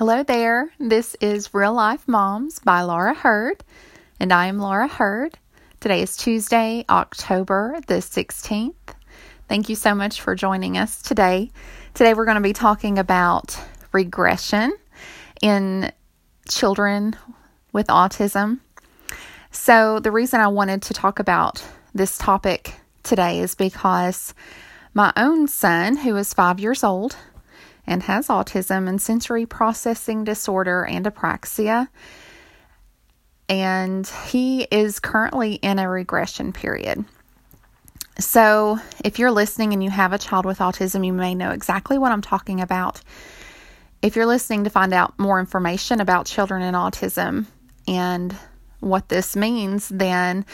Hello there. This is Real Life Moms by Laura Hurd, and I am Laura Hurd. Today is Tuesday, October the 16th. Thank you so much for joining us today. Today we're going to be talking about regression in children with autism. So, the reason I wanted to talk about this topic today is because my own son, who is five years old, and has autism and sensory processing disorder and apraxia. And he is currently in a regression period. So, if you're listening and you have a child with autism, you may know exactly what I'm talking about. If you're listening to find out more information about children and autism and what this means, then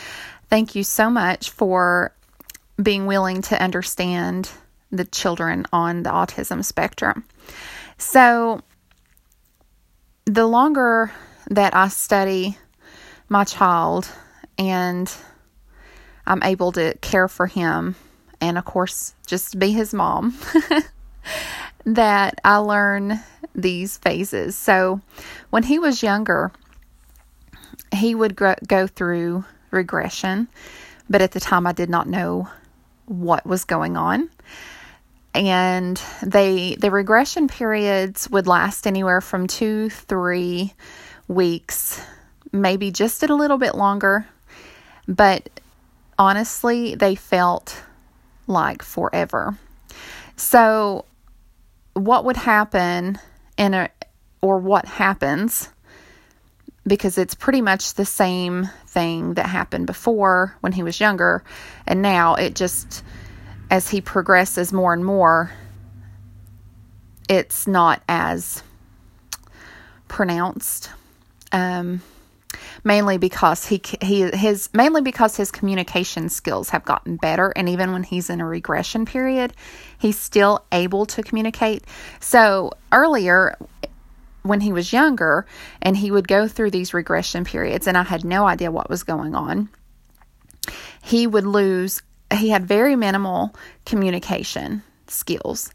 thank you so much for being willing to understand the children on the autism spectrum. So, the longer that I study my child and I'm able to care for him and, of course, just be his mom, that I learn these phases. So, when he was younger, he would go through regression, but at the time I did not know what was going on and they the regression periods would last anywhere from two three weeks maybe just a little bit longer. But honestly they felt like forever. So what would happen in a or what happens because it's pretty much the same thing that happened before when he was younger and now it just as he progresses more and more, it's not as pronounced. Um, mainly because he he his mainly because his communication skills have gotten better and even when he's in a regression period he's still able to communicate so earlier when he was younger and he would go through these regression periods and I had no idea what was going on he would lose he had very minimal communication skills.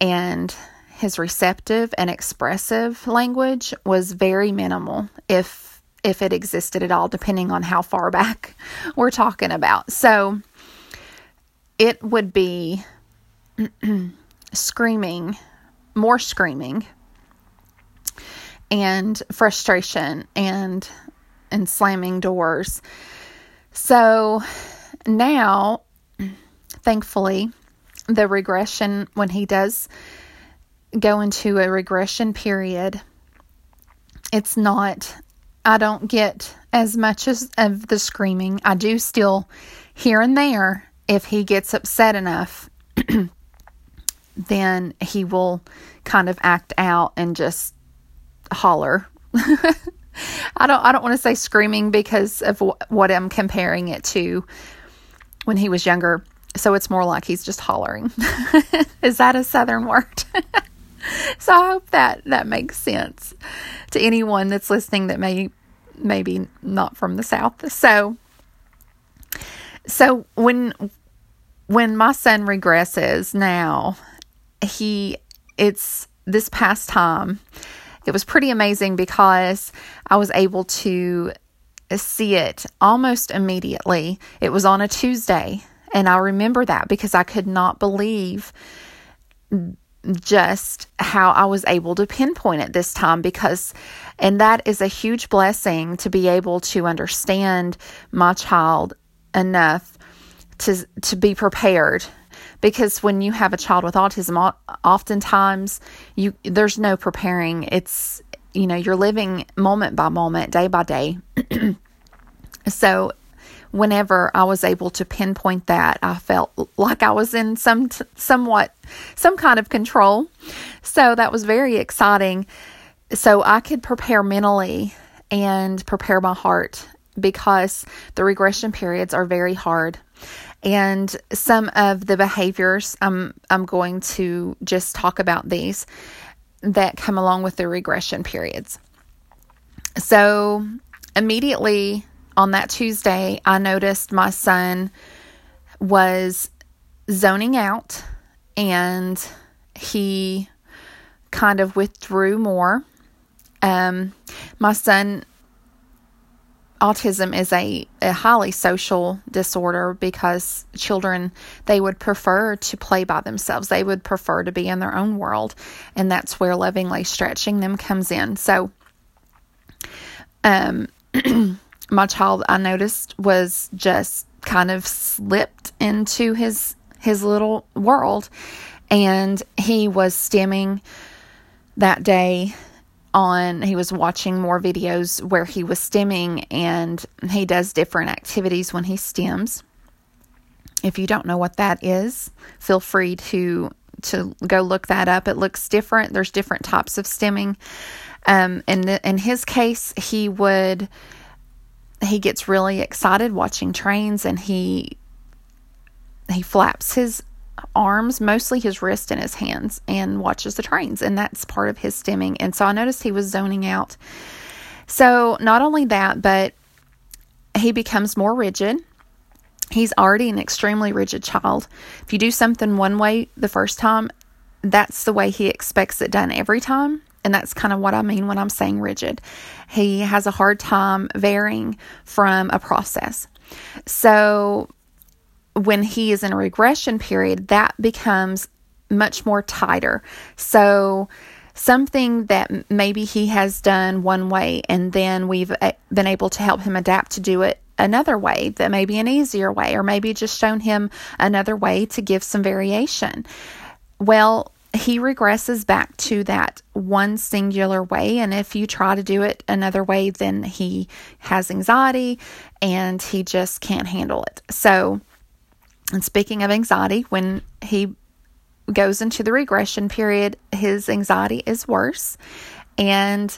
And his receptive and expressive language was very minimal if if it existed at all depending on how far back we're talking about. So it would be screaming more screaming and frustration and and slamming doors. So now, thankfully, the regression, when he does go into a regression period, it's not, I don't get as much as of the screaming. I do still here and there, if he gets upset enough, then he will kind of act out and just holler. I don't I don't want to say screaming because of what I'm comparing it to when he was younger. So it's more like he's just hollering. Is that a southern word? so I hope that that makes sense to anyone that's listening that may maybe not from the south. So so when when my son regresses now, he it's this past time it was pretty amazing because I was able to see it almost immediately. It was on a Tuesday, and I remember that because I could not believe just how I was able to pinpoint it this time because and that is a huge blessing to be able to understand my child enough to to be prepared because when you have a child with autism oftentimes you there's no preparing it's you know, you're living moment by moment, day by day. so, whenever I was able to pinpoint that, I felt like I was in some somewhat some kind of control. So that was very exciting. So I could prepare mentally and prepare my heart because the regression periods are very hard. And some of the behaviors I'm I'm going to just talk about these that come along with the regression periods. So, immediately on that Tuesday, I noticed my son was zoning out and he kind of withdrew more. Um, my son autism is a, a highly social disorder because children they would prefer to play by themselves. They would prefer to be in their own world and that's where lovingly stretching them comes in. So um my child i noticed was just kind of slipped into his his little world. And he was stimming that day on he was watching more videos where he was stimming and he does different activities when he stims. If you don't know what that is feel free to to go look that up. It looks different. There's different types of stimming um in the, in his case he would he gets really excited watching trains and he he flaps his arms, mostly his wrist and his hands, and watches the trains. And that's part of his stimming. And so I noticed he was zoning out. So not only that, but he becomes more rigid. He's already an extremely rigid child. If you do something one way the first time, that's the way he expects it done every time. And that's kind of what I mean when I'm saying rigid. He has a hard time varying from a process. So when he is in a regression period, that becomes much more tighter. So, something that maybe he has done one way, and then we've uh, been able to help him adapt to do it another way that may be an easier way, or maybe just shown him another way to give some variation. Well, he regresses back to that one singular way. And if you try to do it another way, then he has anxiety and he just can't handle it. So, and speaking of anxiety, when he goes into the regression period, his anxiety is worse and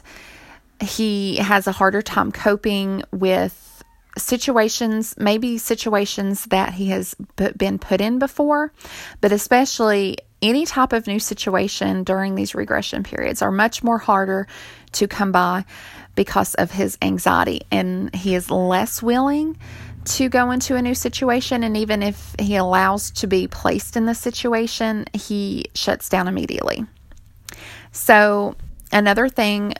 he has a harder time coping with situations, maybe situations that he has been put in before, but especially any type of new situation during these regression periods are much more harder to come by because of his anxiety and he is less willing to go into a new situation. And even if he allows to be placed in the situation, he shuts down immediately. So, another thing,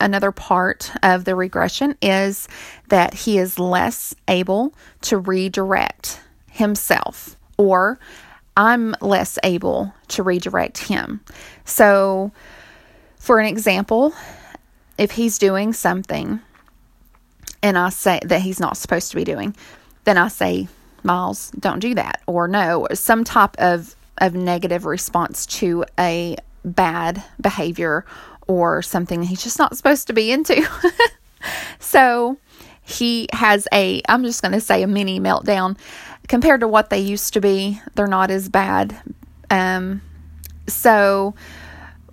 another part of the regression is that he is less able to redirect himself, or I'm less able to redirect him. So, for an example, if he's doing something and I say that he's not supposed to be doing, then I say, Miles, don't do that, or no, some type of, of negative response to a bad behavior or something he's just not supposed to be into. so he has a, I'm just going to say a mini meltdown compared to what they used to be. They're not as bad. Um, so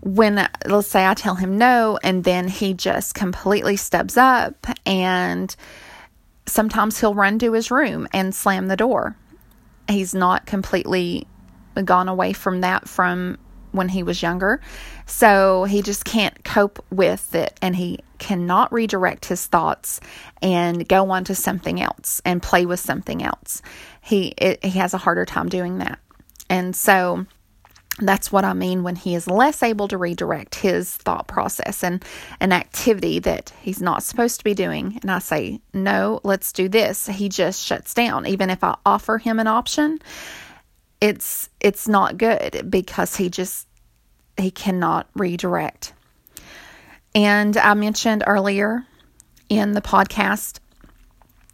when let's say I tell him no and then he just completely steps up and sometimes he'll run to his room and slam the door. He's not completely gone away from that from when he was younger. So he just can't cope with it and he cannot redirect his thoughts and go on to something else and play with something else. He it, he has a harder time doing that. And so that's what I mean when he is less able to redirect his thought process and an activity that he's not supposed to be doing. And I say, no, let's do this. He just shuts down. Even if I offer him an option, it's it's not good because he just he cannot redirect. And I mentioned earlier in the podcast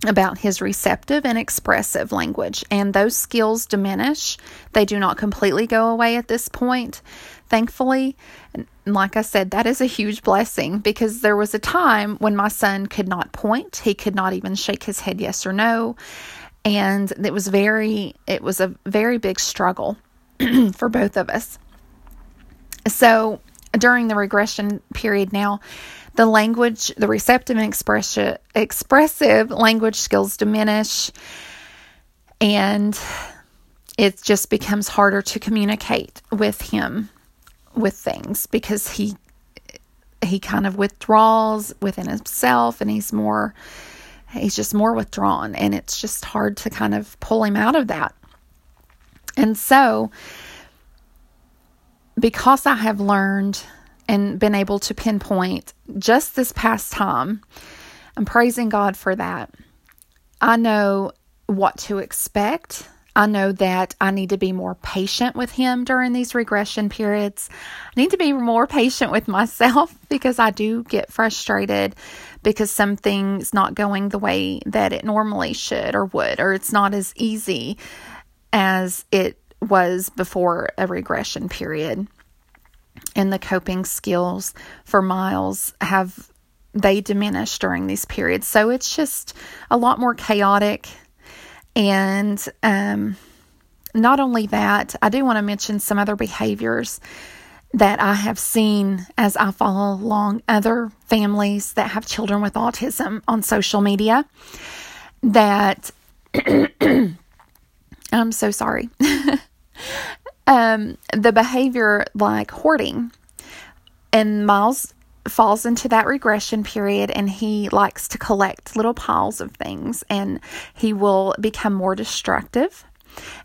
about his receptive and expressive language, and those skills diminish. They do not completely go away at this point, thankfully. And like I said, that is a huge blessing because there was a time when my son could not point, he could not even shake his head yes or no. And it was very, it was a very big struggle for both of us. So during the regression period now, the language, the receptive and expressive, expressive language skills diminish, and it just becomes harder to communicate with him with things because he he kind of withdraws within himself and he's more he's just more withdrawn and it's just hard to kind of pull him out of that. And so because I have learned and been able to pinpoint just this past time. I'm praising God for that. I know what to expect. I know that I need to be more patient with him during these regression periods. I need to be more patient with myself because I do get frustrated because something's not going the way that it normally should or would, or it's not as easy as it was before a regression period. And the coping skills for Miles have they diminish during these periods. So it's just a lot more chaotic and um, not only that, I do want to mention some other behaviors that I have seen as I follow along other families that have children with autism on social media. That I'm so sorry. um, the behavior like hoarding, and Miles falls into that regression period and he likes to collect little piles of things and he will become more destructive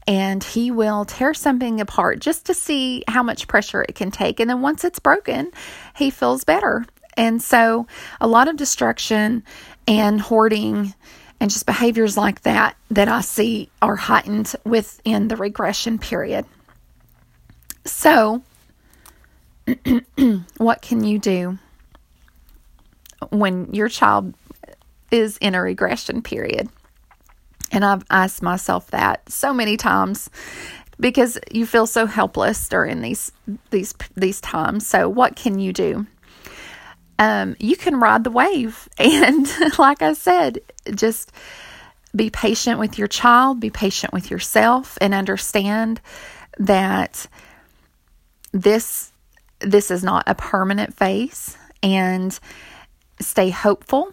and he will tear something apart just to see how much pressure it can take. And then once it's broken he feels better. And so a lot of destruction and hoarding and just behaviors like that that I see are heightened within the regression period so what can you do when your child is in a regression period. And I've asked myself that so many times because you feel so helpless during these these these times. So what can you do? Um, you can ride the wave, and like I said, just be patient with your child, be patient with yourself, and understand that this this is not a permanent phase, and stay hopeful.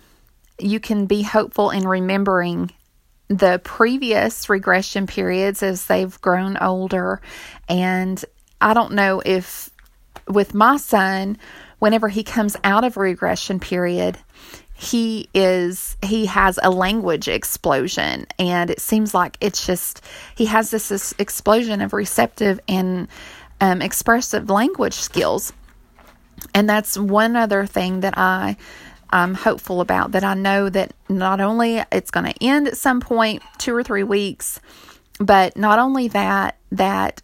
You can be hopeful in remembering the previous regression periods as they've grown older. And I don't know if with my son, whenever he comes out of a regression period, he is he has a language explosion. And it seems like it's just he has this, this explosion of receptive and um, expressive language skills. And that's one other thing that i I'm hopeful about that I know that not only it's going to end at some point, two or three weeks, but not only that, that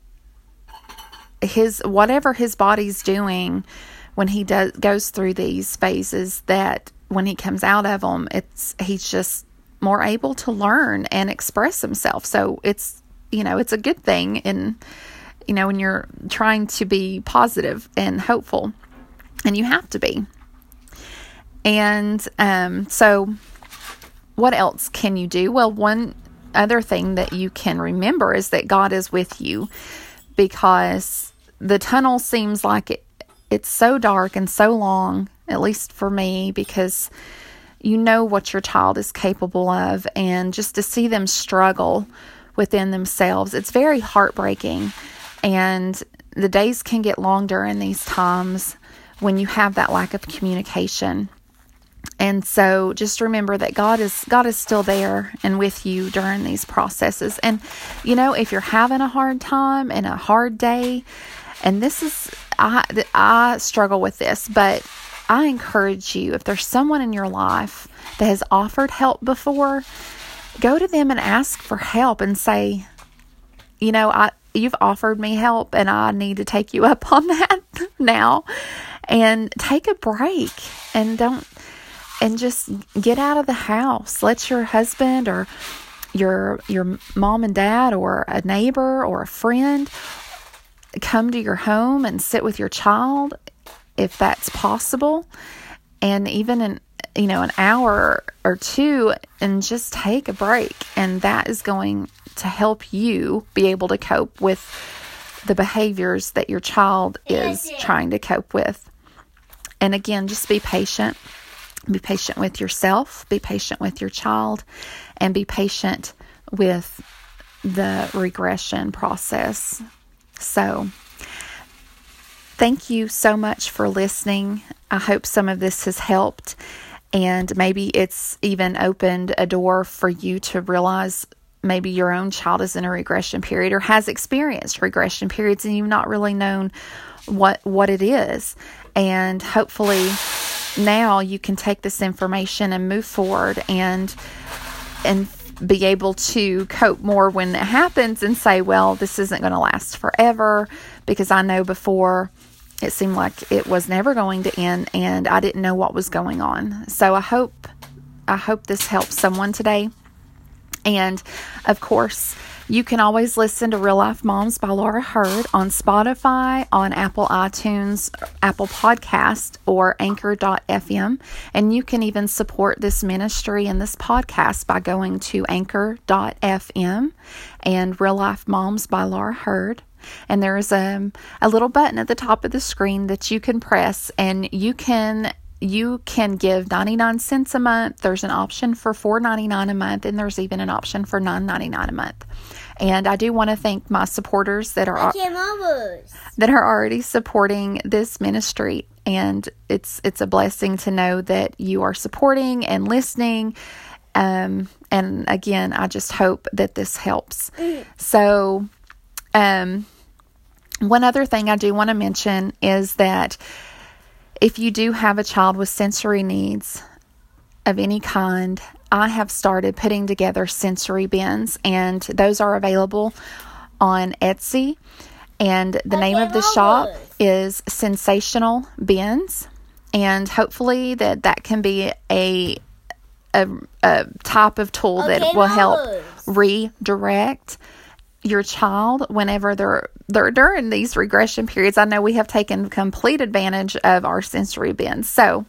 his whatever his body's doing when he does goes through these phases that when he comes out of them it's he's just more able to learn and express himself so it's you know it's a good thing and you know when you're trying to be positive and hopeful and you have to be and um, so, what else can you do? Well, one other thing that you can remember is that God is with you because the tunnel seems like it, it's so dark and so long, at least for me, because you know what your child is capable of, and just to see them struggle within themselves, it's very heartbreaking. And the days can get longer in these times when you have that lack of communication. And so just remember that God is God is still there and with you during these processes. And you know, if you're having a hard time and a hard day, and this is I I struggle with this, but I encourage you if there's someone in your life that has offered help before, go to them and ask for help and say, you know, I you've offered me help and I need to take you up on that now. And take a break and don't and just get out of the house. Let your husband or your your mom and dad or a neighbor or a friend come to your home and sit with your child if that's possible and even an you know an hour or two and just take a break. And that is going to help you be able to cope with the behaviors that your child is trying to cope with. And again just be patient. Be patient with yourself, be patient with your child, and be patient with the regression process. So, thank you so much for listening. I hope some of this has helped, and maybe it's even opened a door for you to realize maybe your own child is in a regression period or has experienced regression periods and you've not really known what what it is And hopefully now you can take this information and move forward and and be able to cope more when it happens and say, well, this isn't going to last forever because I know before it seemed like it was never going to end and I didn't know what was going on. So I hope I hope this helps someone today. And of course, you can always listen to Real Life Moms by Laura Hurd on Spotify, on Apple iTunes, Apple Podcast, or Anchor.fm. And you can even support this ministry and this podcast by going to Anchor.fm and Real Life Moms by Laura Hurd. And there's a, a little button at the top of the screen that you can press, and you can you can give 99 cents a month. There's an option for $4.99 a month, and there's even an option for $9.99 a month. And I do want to thank my supporters that are that are already supporting this ministry. And it's it's a blessing to know that you are supporting and listening. Um, and again, I just hope that this helps. Mm. So, um, one other thing I do want to mention is that if you do have a child with sensory needs of any kind, I have started putting together sensory bins, and those are available on Etsy. And the name of the shop is Sensational Bins, and hopefully that that can be a a, a type of tool that will help redirect your child whenever they're they're during these regression periods. I know we have taken complete advantage of our sensory bins. So,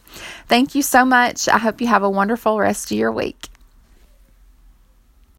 thank you so much. I hope you have a wonderful rest of your week.